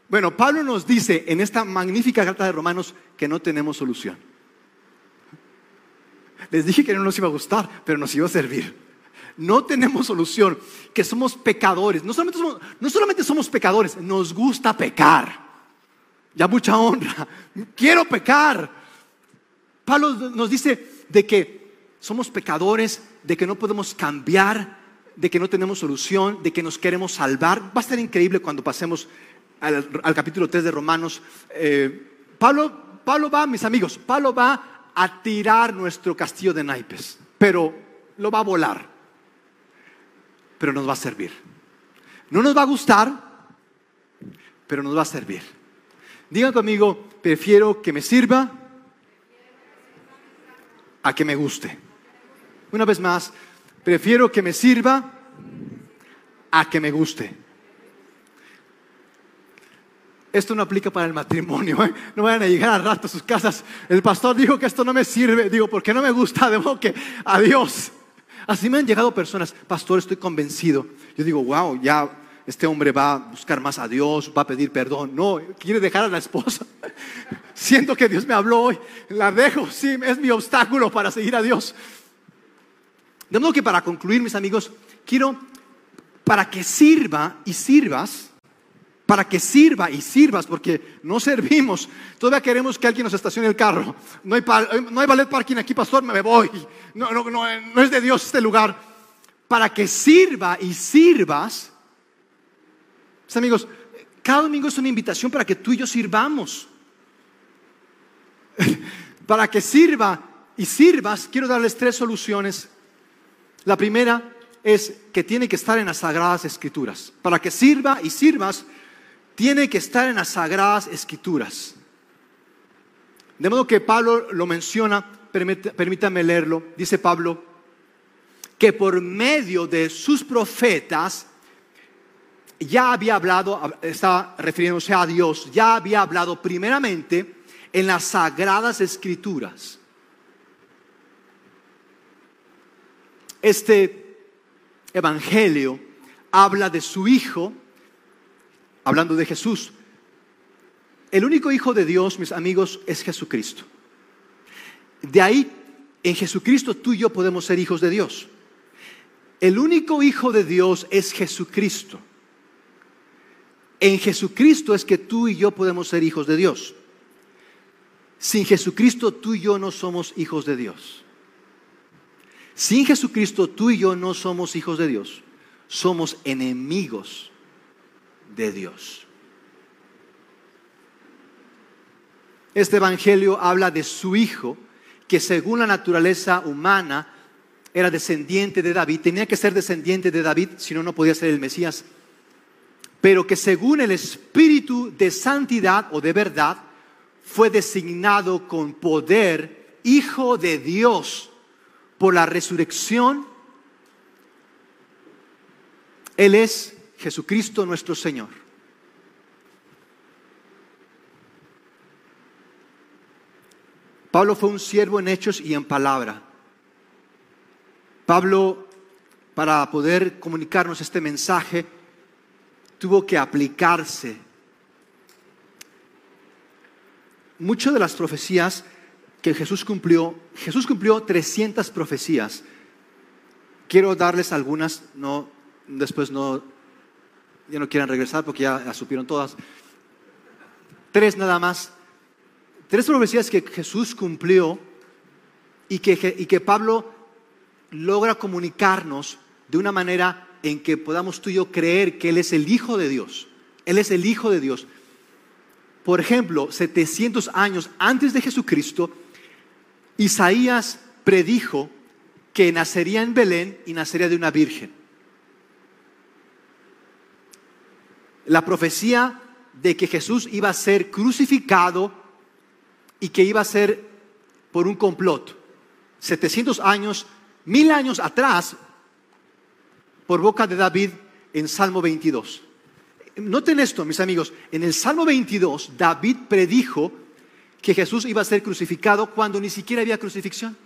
Bueno, Pablo nos dice en esta magnífica carta de Romanos que no tenemos solución. Les dije que no nos iba a gustar, pero nos iba a servir no tenemos solución, que somos pecadores. No solamente somos, no solamente somos pecadores, nos gusta pecar. Ya mucha honra. Quiero pecar. Pablo nos dice de que somos pecadores, de que no podemos cambiar, de que no tenemos solución, de que nos queremos salvar. Va a estar increíble cuando pasemos al, capítulo 3 de Romanos. Eh, Pablo, Pablo va, mis amigos, Pablo va a tirar nuestro castillo de naipes, pero lo va a volar pero nos va a servir. No nos va a gustar, pero nos va a servir. Digan conmigo, prefiero que me sirva a que me guste. Una vez más, prefiero que me sirva a que me guste. Esto no aplica para el matrimonio. ¿eh? No vayan a llegar al rato a sus casas. El pastor dijo que esto no me sirve. Digo, porque no me gusta? De modo que adiós. Así me han llegado personas, pastor, estoy convencido. Yo digo, wow, ya este hombre va a buscar más a Dios, va a pedir perdón. No, quiere dejar a la esposa. Siento que Dios me habló hoy, la dejo, sí, es mi obstáculo para seguir a Dios. De modo que para concluir, mis amigos, quiero, para que sirva y sirvas, para que sirva y sirvas, porque no servimos. Todavía queremos que alguien nos estacione el carro. No hay, no hay ballet parking aquí, pastor, me voy. No, no, no, no es de Dios este lugar. Para que sirva y sirvas. amigos, cada domingo es una invitación para que tú y yo sirvamos. para que sirva y sirvas, quiero darles tres soluciones. La primera es que tiene que estar en las sagradas escrituras. Para que sirva y sirvas, tiene que estar en las sagradas escrituras. De modo que Pablo lo menciona, permítame leerlo, dice Pablo, que por medio de sus profetas ya había hablado, está refiriéndose a Dios, ya había hablado primeramente en las sagradas escrituras. Este evangelio habla de su Hijo, hablando de Jesús. El único Hijo de Dios, mis amigos, es Jesucristo. De ahí, en Jesucristo tú y yo podemos ser hijos de Dios. El único Hijo de Dios es Jesucristo. En Jesucristo es que tú y yo podemos ser hijos de Dios. Sin Jesucristo tú y yo no somos hijos de Dios. Sin Jesucristo tú y yo no somos hijos de Dios. Somos enemigos de Dios. Este Evangelio habla de su Hijo, que según la naturaleza humana era descendiente de David. Tenía que ser descendiente de David, si no, no podía ser el Mesías. Pero que según el Espíritu de santidad o de verdad, fue designado con poder Hijo de Dios por la resurrección. Él es Jesucristo nuestro Señor. Pablo fue un siervo en hechos y en palabra. Pablo, para poder comunicarnos este mensaje, tuvo que aplicarse. Muchas de las profecías que Jesús cumplió, Jesús cumplió 300 profecías. Quiero darles algunas, no, después no, ya no quieran regresar porque ya, ya supieron todas. Tres nada más. Tres profecías que Jesús cumplió y que, y que Pablo logra comunicarnos de una manera en que podamos tú y yo creer que Él es el Hijo de Dios. Él es el Hijo de Dios. Por ejemplo, 700 años antes de Jesucristo, Isaías predijo que nacería en Belén y nacería de una virgen. La profecía de que Jesús iba a ser crucificado y que iba a ser por un complot. 700 años, mil años atrás, por boca de David en Salmo 22. Noten esto, mis amigos, en el Salmo 22 David predijo que Jesús iba a ser crucificado cuando ni siquiera había crucifixión.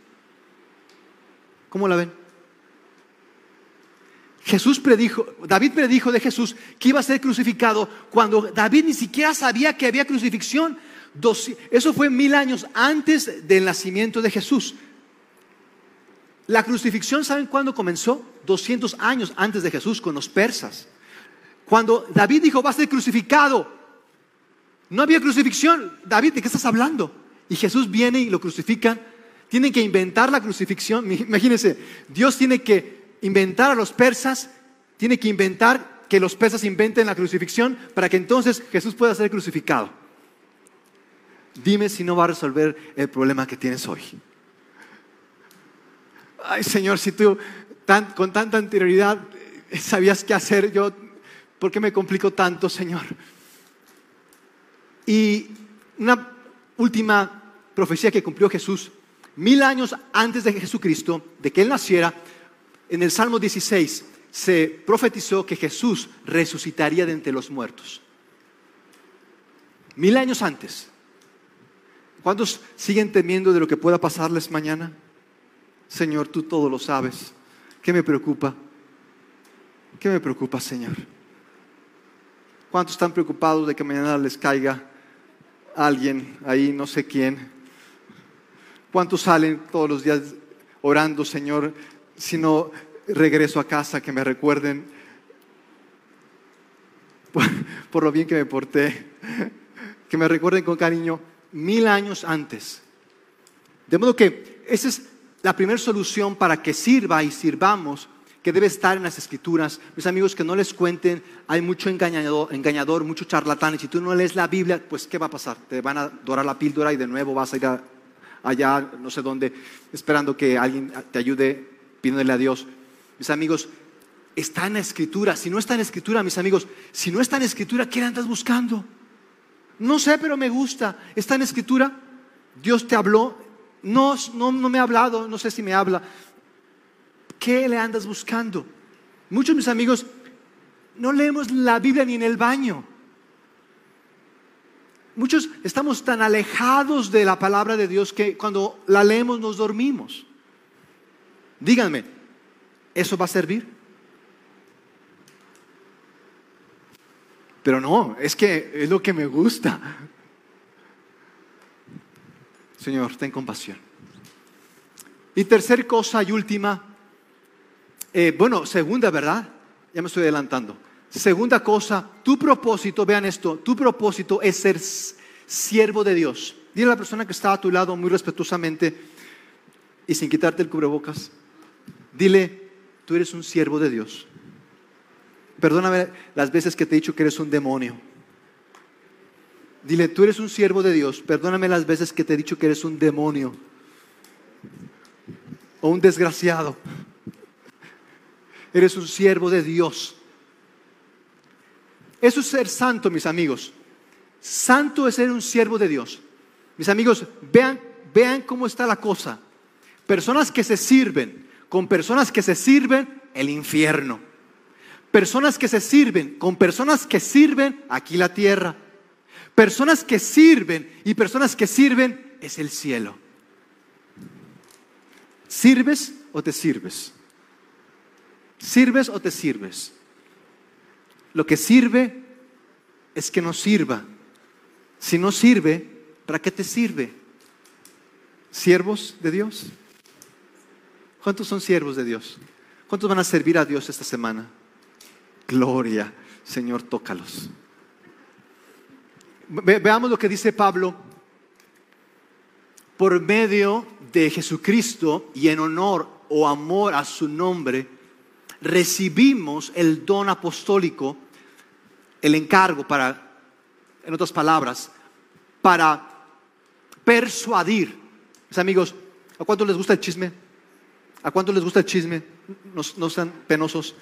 ¿Cómo la ven? Jesús predijo, David predijo de Jesús que iba a ser crucificado cuando David ni siquiera sabía que había crucifixión. Eso fue mil años antes del nacimiento de Jesús. La crucifixión, ¿saben cuándo comenzó? 200 años antes de Jesús con los persas. Cuando David dijo, va a ser crucificado, no había crucifixión. David, ¿de qué estás hablando? Y Jesús viene y lo crucifican. Tienen que inventar la crucifixión. Imagínense, Dios tiene que inventar a los persas, tiene que inventar que los persas inventen la crucifixión para que entonces Jesús pueda ser crucificado. Dime si no va a resolver el problema que tienes hoy. Ay, Señor, si tú con tanta anterioridad eh, sabías qué hacer, yo, ¿por qué me complico tanto, Señor? Y una última profecía que cumplió Jesús, mil años antes de Jesucristo, de que Él naciera, en el Salmo 16 se profetizó que Jesús resucitaría de entre los muertos. Mil años antes. ¿Cuántos siguen temiendo de lo que pueda pasarles mañana? Señor, tú todo lo sabes. ¿Qué me preocupa? ¿Qué me preocupa, Señor? ¿Cuántos están preocupados de que mañana les caiga alguien ahí, no sé quién. ¿Cuántos salen todos los días orando, Señor, si no regreso a casa, que me recuerden por, lo bien que me porté, que me recuerden con cariño mil años antes. De modo que esa es la primera solución para que sirva y sirvamos que debe estar en las escrituras. Mis amigos, que no les cuenten, hay mucho engañador, engañador, mucho charlatán, y si tú no lees la Biblia, pues ¿qué va a pasar? Te van a dorar la píldora y de nuevo vas a ir allá, no sé dónde, esperando que alguien te ayude, pidiéndole a Dios. Mis amigos, está en la escritura. Si no está en la escritura, mis amigos, si no está en la escritura, ¿qué andas buscando? No sé, pero me gusta. ¿Está en la escritura? Dios te habló. No, no, no me ha hablado, no sé si me habla. ¿Qué le andas buscando? Muchos de mis amigos no leemos la Biblia ni en el baño. Muchos estamos tan alejados de la palabra de Dios que cuando la leemos nos dormimos. Díganme, ¿eso va a servir? Pero no, es que es lo que me gusta. Señor, ten compasión. Y tercer cosa y última, eh, bueno, segunda, ¿verdad? Ya me estoy adelantando. Segunda cosa, tu propósito, vean esto, tu propósito es ser siervo de Dios. Dile a la persona que está a tu lado muy respetuosamente y sin quitarte el cubrebocas, dile, tú eres un siervo de Dios. Perdóname las veces que te he dicho que eres un demonio. Dile, tú eres un siervo de Dios. Perdóname las veces que te he dicho que eres un demonio. O un desgraciado. Eres un siervo de Dios. Eso es ser santo, mis amigos. Santo es ser un siervo de Dios. Mis amigos, vean, vean cómo está la cosa. Personas que se sirven con personas que se sirven, el infierno. Personas que se sirven con personas que sirven, aquí la tierra. Personas que sirven y personas que sirven es el cielo. ¿Sirves o te sirves? ¿Sirves o te sirves? Lo que sirve es que no sirva. Si no sirve, ¿para qué te sirve? ¿Siervos de Dios? ¿Cuántos son siervos de Dios? ¿Cuántos van a servir a Dios esta semana? Gloria, Señor, tócalos. veamos lo que dice Pablo. Por medio de Jesucristo y en honor o amor a su nombre, recibimos el don apostólico, el encargo para, en otras palabras, para persuadir. Mis amigos, ¿a cuántos les gusta el chisme? ¿A cuántos les gusta el chisme? No, no penosos.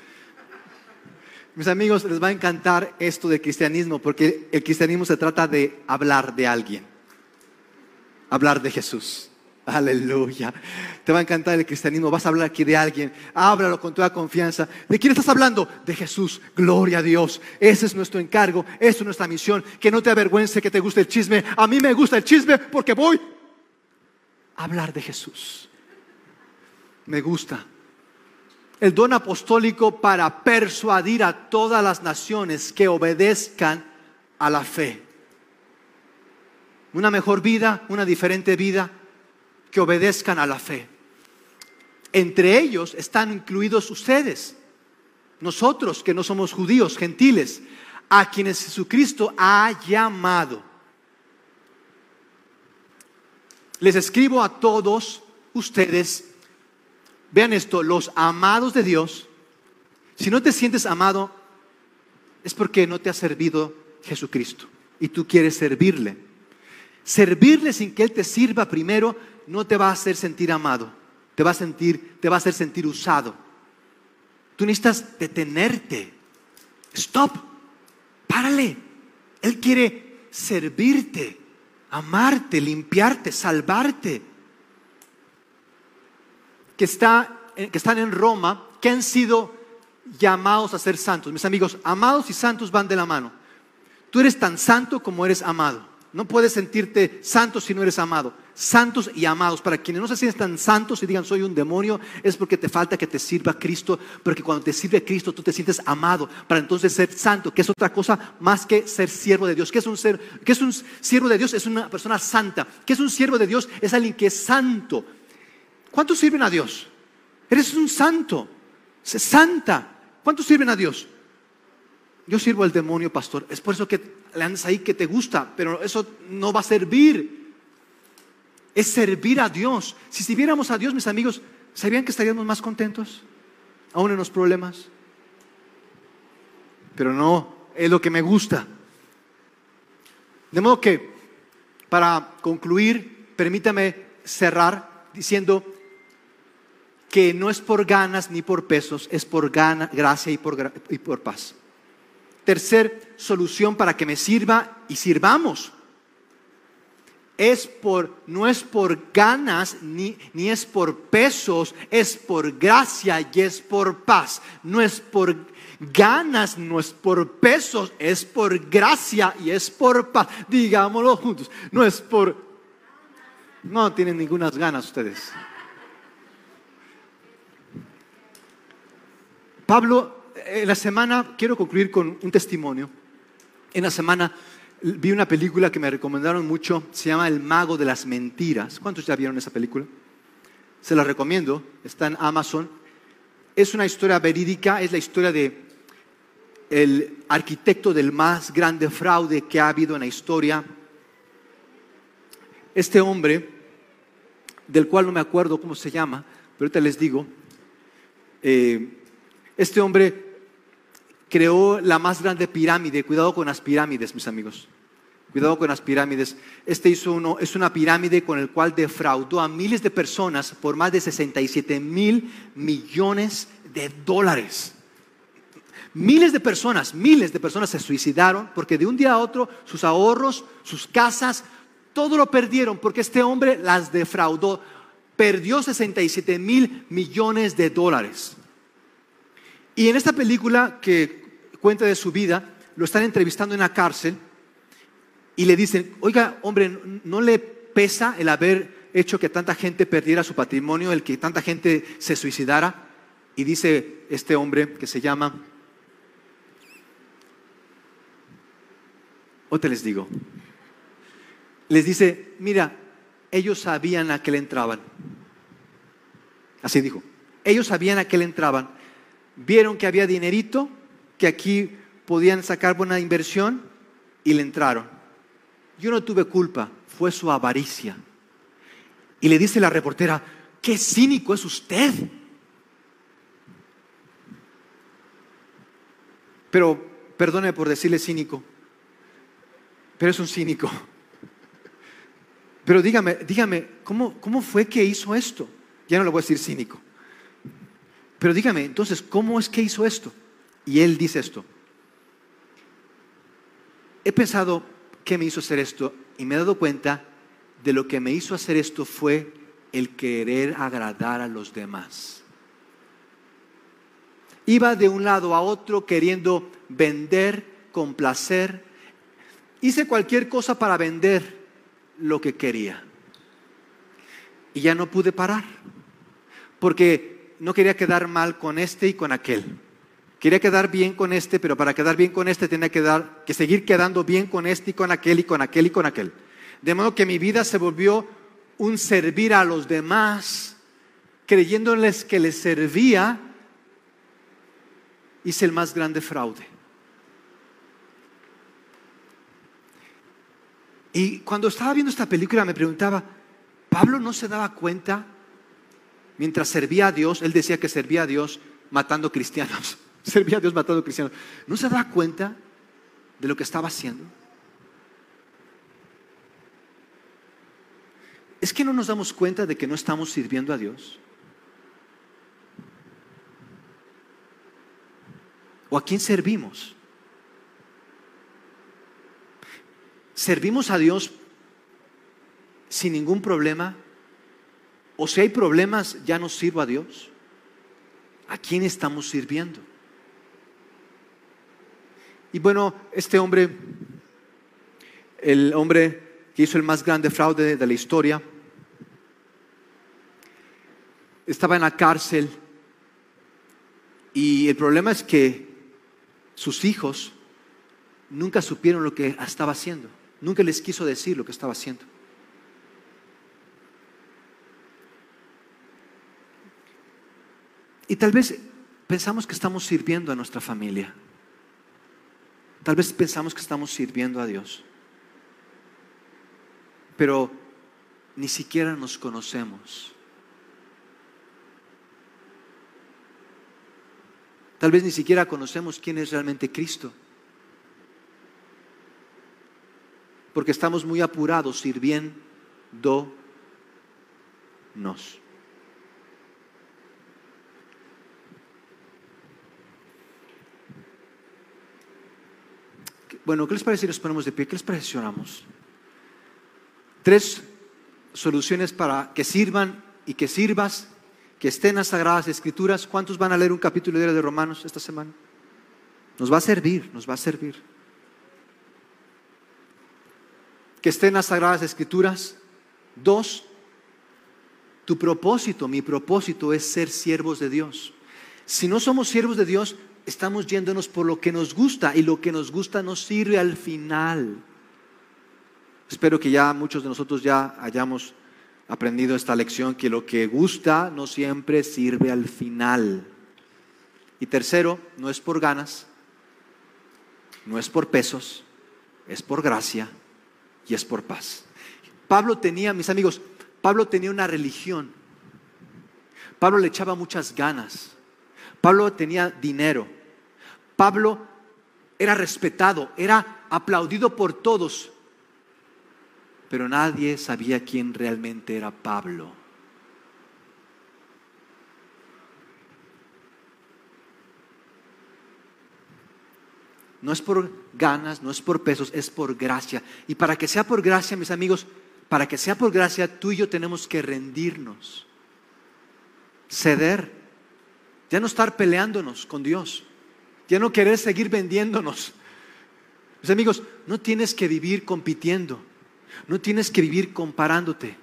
Mis amigos, les va a encantar esto de cristianismo, porque el cristianismo se trata de hablar de alguien, hablar de Jesús. Aleluya. Te va a encantar el cristianismo. Vas a hablar aquí de alguien. Háblalo con toda confianza. ¿De quién estás hablando? De Jesús. Gloria a Dios. Ese es nuestro encargo. Esa es nuestra misión. Que no te avergüence que te guste el chisme. A mí me gusta el chisme porque voy a hablar de Jesús. Me gusta. El don apostólico para persuadir a todas las naciones que obedezcan a la fe. Una mejor vida, una diferente vida que obedezcan a la fe. Entre ellos están incluidos ustedes, nosotros que no somos judíos, gentiles, a quienes Jesucristo ha llamado. Les escribo a todos ustedes, vean esto, los amados de Dios. Si no te sientes amado, es porque no te ha servido Jesucristo y tú quieres servirle. Servirle sin que Él te sirva primero no te va a hacer sentir amado, te va a sentir, te va a hacer sentir usado. Tú necesitas detenerte. Stop. Párale. Él quiere servirte, amarte, limpiarte, salvarte. Que, está, que están en Roma, que han sido llamados a ser santos. Mis amigos, amados y santos van de la mano. Tú eres tan santo como eres amado. No puedes sentirte santo si no eres amado santos y amados. Para quienes no se sientan santos y digan soy un demonio, es porque te falta que te sirva Cristo, porque cuando te sirve Cristo tú te sientes amado, para entonces ser santo, que es otra cosa más que ser siervo de Dios. ¿Qué es un, qué es un siervo de Dios? Es una persona santa. ¿Qué es un siervo de Dios? Es alguien que es santo. ¿Cuántos sirven a Dios? Eres un santo, santa. ¿Cuántos sirven a Dios? Yo sirvo al demonio, pastor. Es por eso que le andas ahí que te gusta, pero eso no va a servir es servir a Dios. Si sirviéramos a Dios, mis amigos, ¿sabían que estaríamos más contentos? Aún en los problemas. Pero no, es lo que me gusta. De modo que, para concluir, permítame cerrar diciendo que no es por ganas ni por pesos, es por gracia y por, y por paz. Tercer solución para que me sirva y sirvamos es por, no es por ganas ni, ni es por pesos, es por gracia y es por paz. No es por ganas, no es por pesos, es por gracia y es por paz. Digámoslo juntos. No es por... No tienen ninguna ganas ustedes. Pablo, en la semana quiero concluir con un testimonio. En la semana vi una película que me recomendaron mucho, se llama El Mago de las Mentiras. ¿Cuántos ya vieron esa película? Se la recomiendo, está en Amazon. Es una historia verídica, es la historia de el arquitecto del más grande fraude que ha habido en la historia. Este hombre, del cual no me acuerdo cómo se llama, pero ahorita les digo, eh, este hombre creó la más grande pirámide. Cuidado con las pirámides, mis amigos. Cuidado con las pirámides. Este hizo uno, es una pirámide con el cual defraudó a miles de personas por más de 67 mil millones de dólares. Miles de personas, miles de personas se suicidaron porque de un día a otro sus ahorros, sus casas, todo lo perdieron porque este hombre las defraudó. Perdió 67 mil millones de dólares. Y en esta película que cuenta de su vida, lo están entrevistando en la cárcel y le dicen, oiga, hombre, ¿no le pesa el haber hecho que tanta gente perdiera su patrimonio, el que tanta gente se suicidara? Y dice este hombre que se llama, o te les digo, les dice, mira, ellos sabían a qué le entraban. Así dijo, ellos sabían a qué le entraban vieron que había dinerito, que aquí podían sacar buena inversión y le entraron. Yo no tuve culpa, fue su avaricia. Y le dice la reportera, qué cínico es usted. Pero, perdone por decirle cínico, pero es un cínico. Pero dígame, dígame, ¿cómo, cómo fue que hizo esto? Ya no le voy a decir cínico. Pero dígame, entonces, ¿cómo es que hizo esto? Y él dice esto. He pensado qué me hizo hacer esto y me he dado cuenta de lo que me hizo hacer esto fue el querer agradar a los demás. Iba de un lado a otro queriendo vender, complacer. Hice cualquier cosa para vender lo que quería. Y ya no pude parar. Porque no quería quedar mal con este y con aquel. Quería quedar bien con este, pero para quedar bien con este tenía que, dar, que seguir quedando bien con este y con aquel y con aquel y con aquel. De modo que mi vida se volvió un servir a los demás, creyéndoles que les servía, hice el más grande fraude. Y cuando estaba viendo esta película me preguntaba, ¿Pablo no se daba cuenta mientras servía a Dios, él decía que servía a Dios matando cristianos. servía a Dios matando cristianos. ¿No se da cuenta de lo que estaba haciendo? ¿Es que no nos damos cuenta de que no estamos sirviendo a Dios? ¿O a quién servimos? ¿Servimos a Dios sin ningún problema? O si hay problemas, ya no sirvo a Dios. ¿A quién estamos sirviendo? Y bueno, este hombre, el hombre que hizo el más grande fraude de la historia, estaba en la cárcel y el problema es que sus hijos nunca supieron lo que estaba haciendo, nunca les quiso decir lo que estaba haciendo. Y tal vez pensamos que estamos sirviendo a nuestra familia. Tal vez pensamos que estamos sirviendo a Dios. Pero ni siquiera nos conocemos. Tal vez ni siquiera conocemos quién es realmente Cristo. Porque estamos muy apurados sirviendo nos. Bueno, ¿qué les parece si nos ponemos de pie? ¿Qué les parece si oramos? Tres soluciones para que sirvan y que sirvas, que estén las Sagradas Escrituras. ¿Cuántos van a leer un capítulo de Romanos esta semana? Nos va a servir, nos va a servir. Que estén las Sagradas Escrituras. Dos, tu propósito, mi propósito es ser siervos de Dios. Si no somos siervos de Dios, estamos yéndonos por lo que nos gusta y lo que nos gusta nos sirve al final. Espero que ya muchos de nosotros ya hayamos aprendido esta lección, que lo que gusta no siempre sirve al final. Y tercero, no es por ganas, no es por pesos, es por gracia y es por paz. Pablo tenía, mis amigos, Pablo tenía una religión. Pablo le echaba muchas ganas. Pablo tenía dinero. Pablo era respetado, era aplaudido por todos. Pero nadie sabía quién realmente era Pablo. No es por ganas, no es por pesos, es por gracia. Y para que sea por gracia, mis amigos, para que sea por gracia, tú y yo tenemos que rendirnos, ceder, ya no estar peleándonos con Dios, ya no querer seguir vendiéndonos. Mis amigos, no tienes que vivir compitiendo, no tienes que vivir comparándote,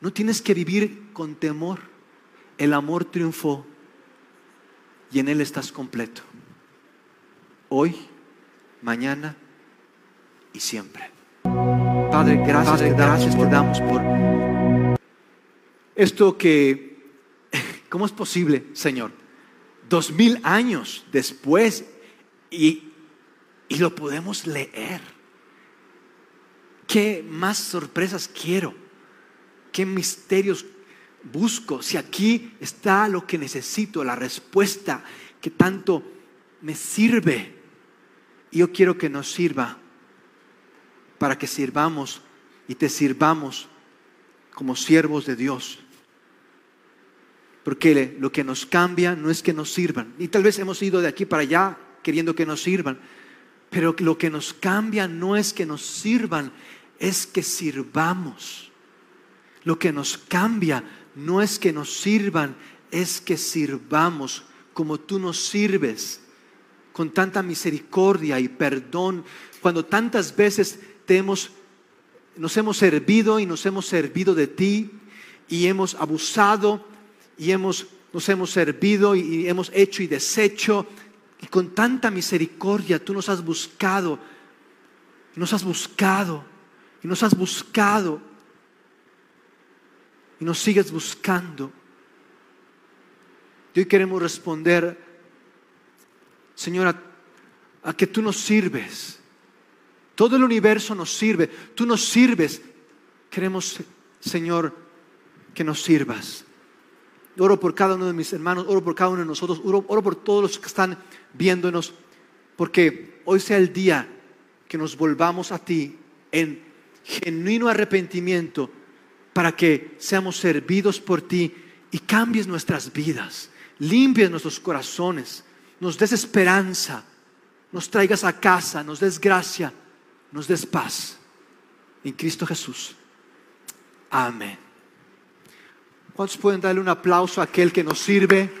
no tienes que vivir con temor. El amor triunfó y en Él estás completo. Hoy mañana y siempre. Padre, gracias, gracias te damos por esto que, ¿cómo es posible, Señor? Dos mil años después y, y lo podemos leer. ¿Qué más sorpresas quiero? ¿Qué misterios busco? Si aquí está lo que necesito, la respuesta que tanto me sirve yo quiero que nos sirva para que sirvamos y te sirvamos como siervos de Dios. Porque lo que nos cambia no es que nos sirvan. Y tal vez hemos ido de aquí para allá queriendo que nos sirvan. Pero lo que nos cambia no es que nos sirvan, es que sirvamos. Lo que nos cambia no es que nos sirvan, es que sirvamos como tú nos sirves con tanta misericordia y perdón, cuando tantas veces te nos hemos servido y nos hemos servido de ti y hemos abusado y hemos, nos hemos servido y hemos hecho y deshecho y con tanta misericordia tú nos has buscado, nos has buscado y nos has buscado y nos sigues buscando. Y hoy queremos responder Señor, a, que tú nos sirves. Todo el universo nos sirve. Tú nos sirves. Queremos, Señor, que nos sirvas. Oro por cada uno de mis hermanos, oro por cada uno de nosotros, oro, por todos los que están viéndonos, porque hoy sea el día que nos volvamos a ti en genuino arrepentimiento para que seamos servidos por ti y cambies nuestras vidas, limpies nuestros corazones nos des esperanza, nos traigas a casa, nos des gracia, nos des paz. En Cristo Jesús. Amén. ¿Cuántos pueden darle un aplauso a aquel que nos sirve?